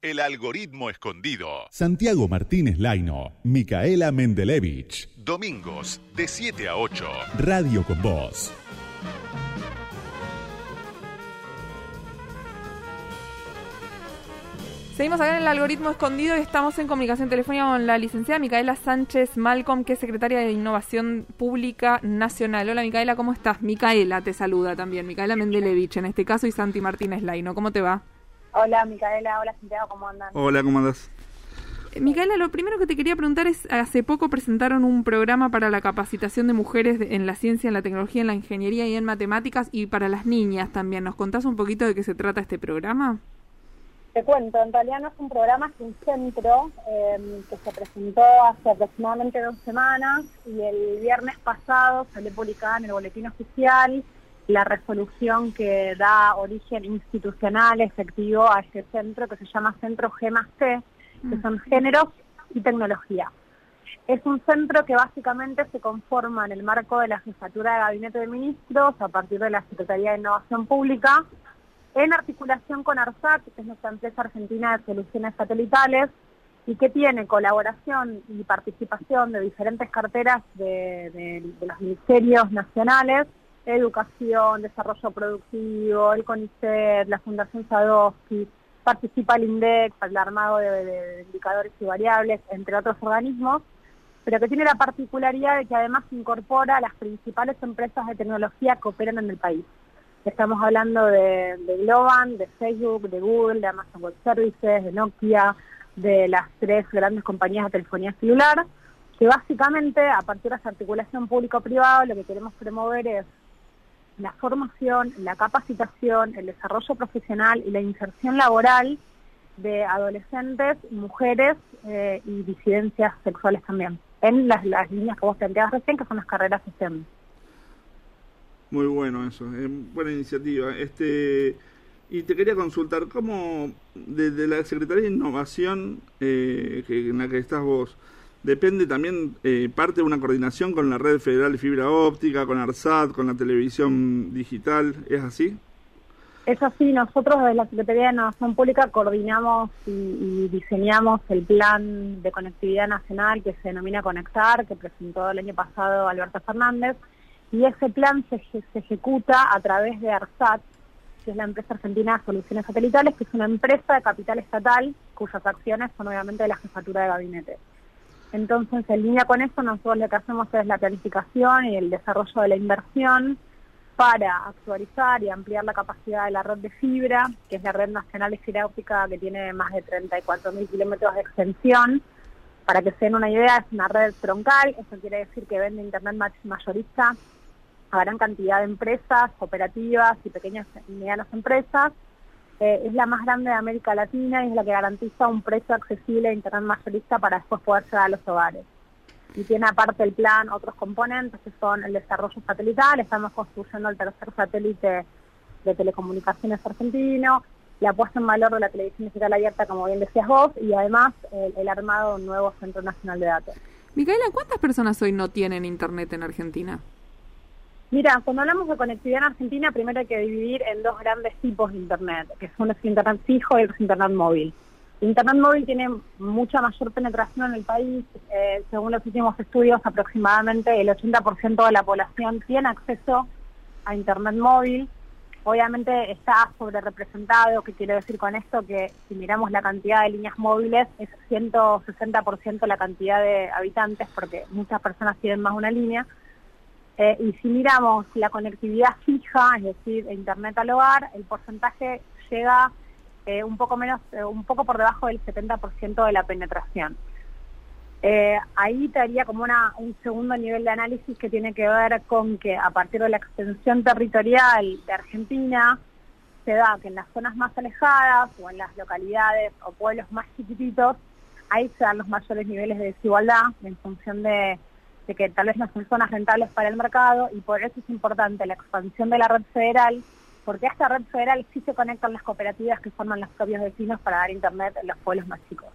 El algoritmo escondido. Santiago Martínez Laino, Micaela Mendelevich. Domingos de 7 a 8. Radio con Voz. Seguimos acá en el algoritmo escondido y estamos en comunicación telefónica con la licenciada Micaela Sánchez Malcolm, que es secretaria de Innovación Pública Nacional. Hola Micaela, ¿cómo estás? Micaela te saluda también, Micaela Mendelevich en este caso y Santi Martínez Laino. ¿Cómo te va? Hola, Micaela. Hola, Santiago. ¿Cómo andan? Hola, ¿cómo andas? Eh, Micaela, lo primero que te quería preguntar es, hace poco presentaron un programa para la capacitación de mujeres en la ciencia, en la tecnología, en la ingeniería y en matemáticas y para las niñas también. ¿Nos contás un poquito de qué se trata este programa? Te cuento, en realidad no es un programa, es un centro eh, que se presentó hace aproximadamente dos semanas y el viernes pasado salió publicada en el boletín oficial la resolución que da origen institucional efectivo a este centro que se llama Centro C, que son géneros y tecnología. Es un centro que básicamente se conforma en el marco de la jefatura de Gabinete de Ministros a partir de la Secretaría de Innovación Pública, en articulación con ARSAT, que es nuestra empresa argentina de soluciones satelitales, y que tiene colaboración y participación de diferentes carteras de los ministerios nacionales educación, desarrollo productivo, el CONICET, la Fundación Sadowski, participa el INDEC para el armado de, indicadores y variables, entre otros organismos, pero que tiene la particularidad de que además incorpora a las principales empresas de tecnología que operan en el país. Estamos hablando de, de Globan, de Facebook, de Google, de Amazon Web Services, de Nokia, de las tres grandes compañías de telefonía celular, que básicamente a partir de esa articulación público-privada lo que queremos promover es la formación, la capacitación, el desarrollo profesional y la inserción laboral de adolescentes, mujeres eh, y disidencias sexuales también, en las, líneas que vos planteabas recién, que son las carreras STEM. Muy bueno eso, buena iniciativa. Este Y te quería consultar, ¿cómo desde la Secretaría de Innovación eh, que, en la que estás vos, depende también eh, parte de una coordinación con la red federal de fibra óptica, con ARSAT, con la televisión digital, ¿es así? Es así, nosotros desde la Secretaría de Innovación Pública coordinamos y, diseñamos el plan de conectividad nacional que se denomina Conectar, que presentó el año pasado Alberto Fernández, y ese plan se, se ejecuta a través de ARSAT, que es la empresa argentina de soluciones satelitales, que es una empresa de capital estatal cuyas acciones son obviamente de la jefatura de gabinete. Entonces, en línea con eso, nosotros lo que hacemos es la planificación y el desarrollo de la inversión para actualizar y ampliar la capacidad de la red de fibra, que es la red nacional de fibra óptica que tiene más de 34.000 kilómetros de extensión. Para que se den una idea, es una red troncal, eso quiere decir que vende Internet mayorista a gran cantidad de empresas, cooperativas y pequeñas y medianas empresas, eh, es la más grande de América Latina y es la que garantiza un precio accesible de Internet mayorista para después poder llegar a los hogares. Y tiene aparte el plan otros componentes que son el desarrollo satelital, estamos construyendo el tercer satélite de telecomunicaciones argentino, la puesta en valor de la televisión digital abierta, como bien decías vos, y además el, el armado de un nuevo Centro Nacional de Datos. Micaela, ¿cuántas personas hoy no tienen Internet en Argentina? Mira, cuando hablamos de conectividad en Argentina, primero hay que dividir en dos grandes tipos de Internet, que son los Internet fijo y los Internet móvil. Internet móvil tiene mucha mayor penetración en el país. Eh, según los últimos estudios, aproximadamente el 80% de la población tiene acceso a Internet móvil. Obviamente está sobre representado, que quiere decir con esto que si miramos la cantidad de líneas móviles es 160% la cantidad de habitantes, porque muchas personas tienen más una línea eh, y si miramos la conectividad fija, es decir, Internet al hogar, el porcentaje llega eh, un poco menos, eh, un poco por debajo del 70% de la penetración. ahí te haría como una, un segundo nivel de análisis que tiene que ver con que a partir de la extensión territorial de Argentina, se da que en las zonas más alejadas o en las localidades o pueblos más chiquititos, ahí se dan los mayores niveles de desigualdad en función de que tal vez no son zonas rentables para el mercado y por eso es importante la expansión de la red federal, porque a esta red federal sí se conectan las cooperativas que forman los propios vecinos para dar internet en los pueblos más chicos.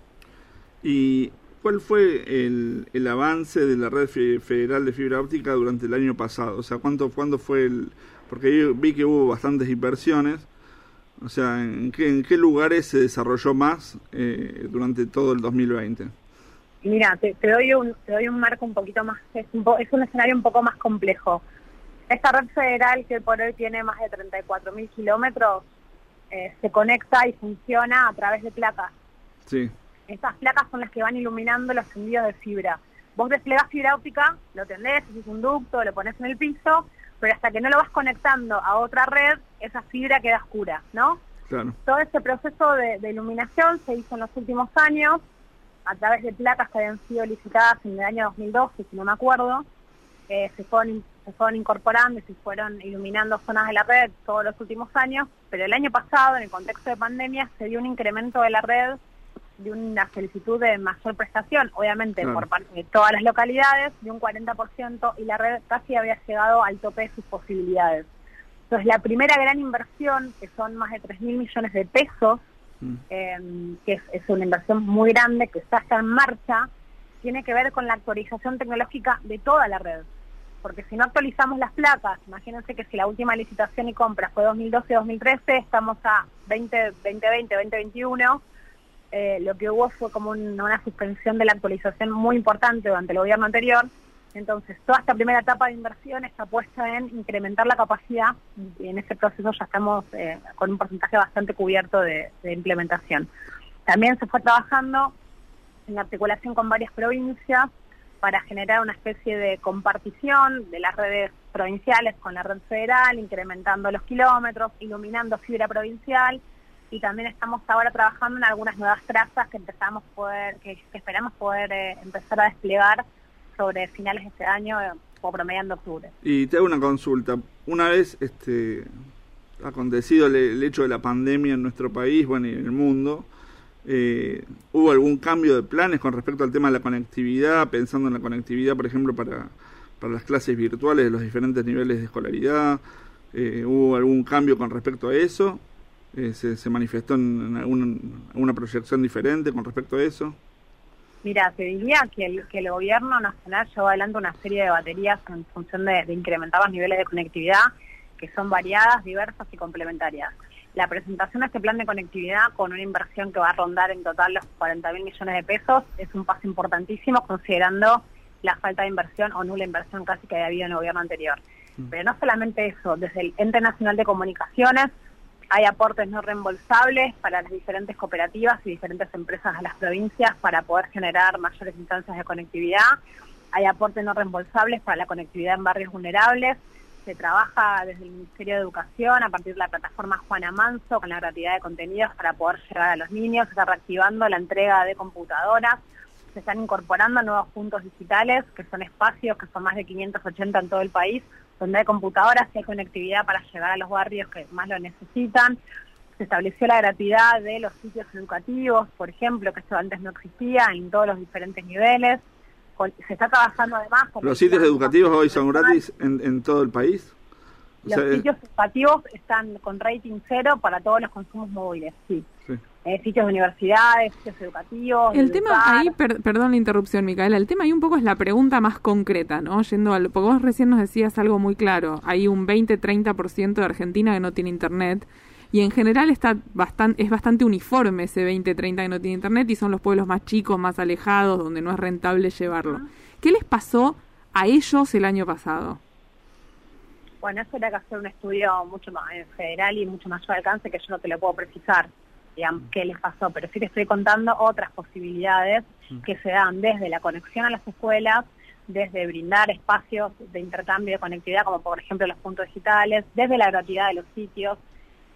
¿Y cuál fue el, el avance de la red federal de fibra óptica durante el año pasado? O sea, ¿cuánto, ¿cuándo fue el...? Porque yo vi que hubo bastantes inversiones, O sea, ¿en qué, en qué lugares se desarrolló más eh, durante todo el 2020? Mira, te, te, doy un, te doy un marco un poquito más, es un, es un escenario un poco más complejo. Esta red federal que por hoy tiene más de 34.000 kilómetros, eh, se conecta y funciona a través de placas. Sí. Estas placas son las que van iluminando los envíos de fibra. Vos desplegás fibra óptica, lo tendés, haces un ducto, lo pones en el piso, pero hasta que no lo vas conectando a otra red, esa fibra queda oscura, ¿no? Claro. Todo este proceso de, de iluminación se hizo en los últimos años a través de placas que habían sido licitadas en el año 2012, si no me acuerdo, eh, se, fueron, se fueron incorporando y se fueron iluminando zonas de la red todos los últimos años, pero el año pasado, en el contexto de pandemia, se dio un incremento de la red de una solicitud de mayor prestación, obviamente Claro. por parte de todas las localidades, de un 40%, y la red casi había llegado al tope de sus posibilidades. Entonces, la primera gran inversión, que son más de 3 mil millones de pesos, Mm. eh, que es, una inversión muy grande, que está en marcha, tiene que ver con la actualización tecnológica de toda la red. Porque si no actualizamos las placas, imagínense que si la última licitación y compra fue 2012-2013, estamos a 20, 2020, 2021, eh, lo que hubo fue como un- una suspensión de la actualización muy importante durante el gobierno anterior. Entonces, toda esta primera etapa de inversión está puesta en incrementar la capacidad y en ese proceso ya estamos eh, con un porcentaje bastante cubierto de, implementación. También se fue trabajando en articulación con varias provincias para generar una especie de compartición de las redes provinciales con la red federal, incrementando los kilómetros, iluminando fibra provincial y también estamos ahora trabajando en algunas nuevas trazas que empezamos poder, que, que esperamos poder eh, empezar a desplegar sobre finales de este año eh, o promediando octubre. Y te hago una consulta. Una vez este acontecido el, hecho de la pandemia en nuestro país, bueno, y en el mundo, eh, ¿hubo algún cambio de planes con respecto al tema de la conectividad, pensando en la conectividad, por ejemplo, para, para las clases virtuales de los diferentes niveles de escolaridad? Eh, ¿Hubo algún cambio con respecto a eso? Eh, se, ¿Se manifestó en, algún- alguna proyección diferente con respecto a eso? Mira, te diría que el, que el gobierno nacional llevó adelante una serie de baterías en función de, de incrementar los niveles de conectividad, que son variadas, diversas y complementarias. La presentación de este plan de conectividad con una inversión que va a rondar en total los 40 mil millones de pesos es un paso importantísimo considerando la falta de inversión o nula inversión casi que había habido en el gobierno anterior. Pero no solamente eso, desde el Ente Nacional de Comunicaciones hay aportes no reembolsables para las diferentes cooperativas y diferentes empresas de las provincias para poder generar mayores instancias de conectividad. Hay aportes no reembolsables para la conectividad en barrios vulnerables. Se trabaja desde el Ministerio de Educación a partir de la plataforma Juana Manso con la gratuidad de contenidos para poder llegar a los niños. Se está reactivando la entrega de computadoras. Se están incorporando nuevos puntos digitales, que son espacios que son más de 580 en todo el país, donde hay computadoras y hay conectividad para llegar a los barrios que más lo necesitan. Se estableció la gratuidad de los sitios educativos, por ejemplo, que esto antes no existía en todos los diferentes niveles. Se está trabajando además... con ¿Los sitios educativos hoy son gratis en, en todo el país? O Los sea, sitios educativos están con rating cero para todos los consumos móviles, sí. sí. Eh, sitios de universidades, sitios educativos. El tema ahí, per- perdón la interrupción, Micaela, el tema ahí un poco es la pregunta más concreta, ¿no? Yendo al, porque vos recién nos decías algo muy claro, hay un 20-30% de Argentina que no tiene internet y en general está bastante, es bastante uniforme ese 20-30 que no tiene internet y son los pueblos más chicos, más alejados, donde no es rentable llevarlo. ¿Qué les pasó a ellos el año pasado? Bueno, eso era que hacer un estudio mucho más eh, federal y mucho mayor alcance que yo no te lo puedo precisar, digamos, qué les pasó, pero sí te estoy contando otras posibilidades que se dan desde la conexión a las escuelas, desde brindar espacios de intercambio de conectividad, como por ejemplo los puntos digitales, desde la gratuidad de los sitios.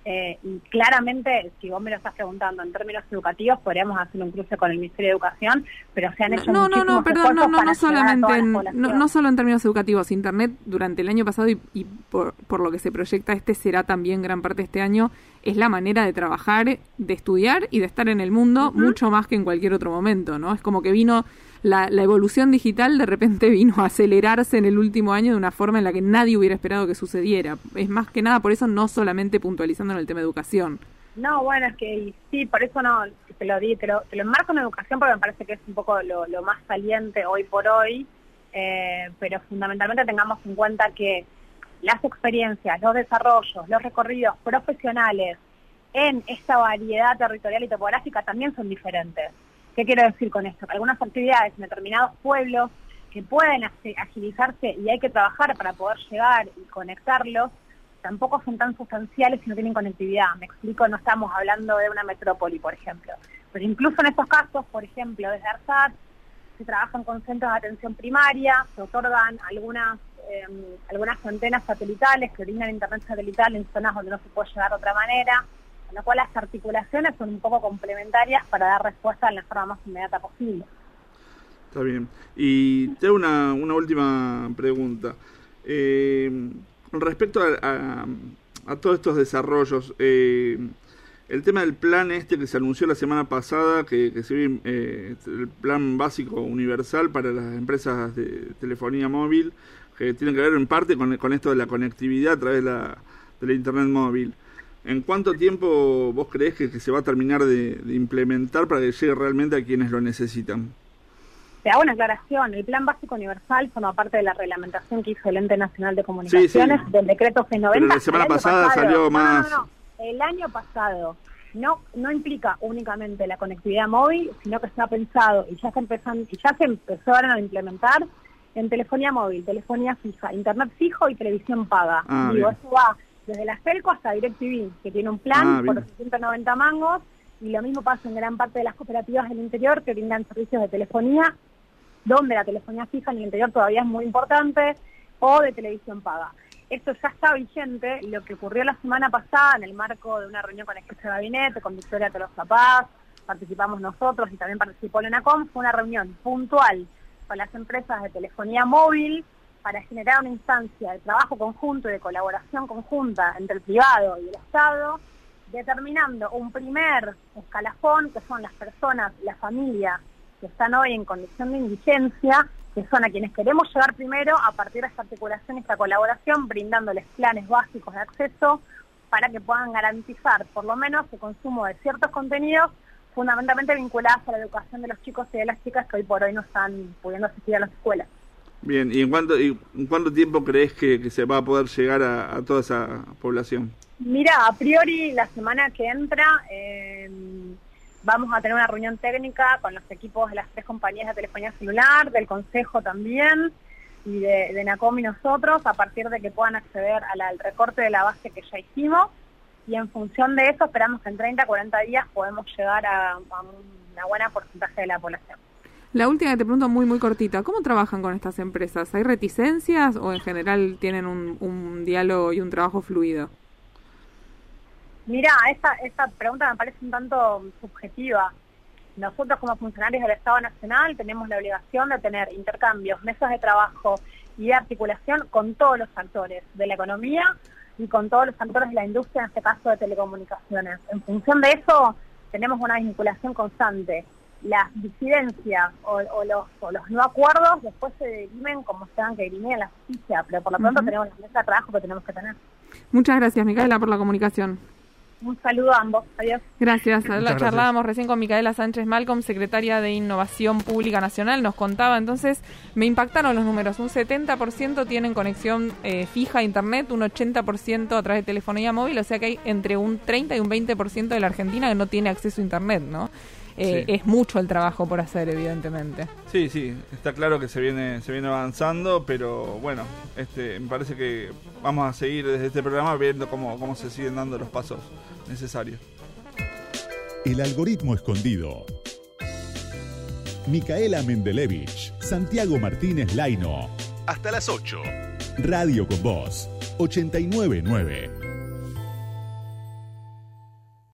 Eh, y claramente, si vos me lo estás preguntando en términos educativos, podríamos hacer un cruce con el Ministerio de Educación, pero se han hecho No, no, no, muchísimos perdón, no, esfuerzos no, no llegar a solamente en, no, no solo en términos educativos. Internet durante el año pasado y, y por, por lo que se proyecta este será también gran parte de este año, es la manera de trabajar, de estudiar y de estar en el mundo mucho más que en cualquier otro momento, ¿no? Es como que vino la, la evolución digital de repente vino a acelerarse en el último año de una forma en la que nadie hubiera esperado que sucediera. Es más que nada por eso no solamente puntualizando en el tema de educación. No, bueno, es que sí, por eso no te lo di, te lo, te lo enmarco en educación porque me parece que es un poco lo, lo más saliente hoy por hoy, eh, pero fundamentalmente tengamos en cuenta que las experiencias, los desarrollos, los recorridos profesionales en esta variedad territorial y topográfica también son diferentes. ¿Qué quiero decir con esto? Que algunas actividades en determinados pueblos que pueden agilizarse y hay que trabajar para poder llegar y conectarlos, tampoco son tan sustanciales si no tienen conectividad. Me explico, no estamos hablando de una metrópoli, por ejemplo. Pero incluso en estos casos, por ejemplo, desde ARSAT se trabajan con centros de atención primaria, se otorgan algunas em, algunas antenas satelitales que brindan internet satelital en zonas donde no se puede llegar de otra manera, con lo cual las articulaciones son un poco complementarias para dar respuesta en la forma más inmediata posible. Está bien. Y tengo una, una última pregunta. Eh, respecto a, a, todos estos desarrollos, eh, el tema del plan este que se anunció la semana pasada, que, que se ve eh, el plan básico universal para las empresas de telefonía móvil, que tiene que ver en parte con, con esto de la conectividad a través de la, de la Internet móvil. ¿En cuánto tiempo vos crees que, se va a terminar de, implementar para que llegue realmente a quienes lo necesitan? Te hago una aclaración. El Plan Básico Universal forma parte de la reglamentación que hizo el Ente Nacional de Comunicaciones del decreto C90. Pero la semana pasada salió más... No, no, no. El año pasado no no implica únicamente la conectividad móvil, sino que está pensado y ya se empezan y ya se empezaron a implementar en telefonía móvil, telefonía fija, internet fijo y televisión paga. Ah, Digo, eso va desde la Felco hasta DirecTV, que tiene un plan ah, por 190 mangos, y lo mismo pasa en gran parte de las cooperativas del interior que brindan servicios de telefonía, donde la telefonía fija en el interior todavía es muy importante, o de televisión paga. Esto ya está vigente, lo que ocurrió la semana pasada en el marco de una reunión con el jefe de gabinete, con Victoria Tolos Paz, participamos nosotros y también participó Lenacom, fue una reunión puntual con las empresas de telefonía móvil, para generar una instancia de trabajo conjunto y de colaboración conjunta entre el privado y el Estado, determinando un primer escalafón, que son las personas, la familia que están hoy en condición de indigencia, que son a quienes queremos llegar primero a partir de esta articulación y esta colaboración, brindándoles planes básicos de acceso para que puedan garantizar por lo menos el consumo de ciertos contenidos fundamentalmente vinculados a la educación de los chicos y de las chicas que hoy por hoy no están pudiendo asistir a las escuelas. Bien, ¿y en cuánto, en cuánto tiempo crees que, se va a poder llegar a, toda esa población? Mira, a priori la semana que entra eh, vamos a tener una reunión técnica con los equipos de las tres compañías de telefonía celular, del Consejo también, y de, NACOM y nosotros, a partir de que puedan acceder al recorte de la base que ya hicimos, y en función de eso esperamos que en 30, 40 días podemos llegar a, a una buena porcentaje de la población. La última que te pregunto muy, muy cortita. ¿Cómo trabajan con estas empresas? ¿Hay reticencias o en general tienen un, diálogo y un trabajo fluido? Mira, esta, esta pregunta me parece un tanto subjetiva. Nosotros como funcionarios del Estado Nacional tenemos la obligación de tener intercambios, mesas de trabajo y de articulación con todos los actores de la economía y con todos los actores de la industria, en este caso de telecomunicaciones. En función de eso, tenemos una vinculación constante las disidencias o, los, o los no acuerdos después se dirimen como se tengan que dirimir en la justicia, pero por lo pronto tenemos la mesa de trabajo que tenemos que tener. Muchas gracias, Micaela, por la comunicación. Un saludo a ambos. Adiós. Gracias. Charlábamos recién con Micaela Sánchez Malcolm, secretaria de Innovación Pública Nacional. Nos contaba entonces, me impactaron los números. Un 70% tienen conexión eh, fija a Internet, un 80% a través de telefonía móvil. O sea que hay entre un 30 y un 20% de la Argentina que no tiene acceso a Internet, ¿no? Eh, es mucho el trabajo por hacer, evidentemente. Sí, sí, está claro que se viene, se viene avanzando, pero bueno, este, me parece que vamos a seguir desde este programa viendo cómo, cómo se siguen dando los pasos necesarios. El algoritmo escondido. Micaela Mendelevich, Santiago Martínez Laino. Hasta las 8. Radio con Voz, 899.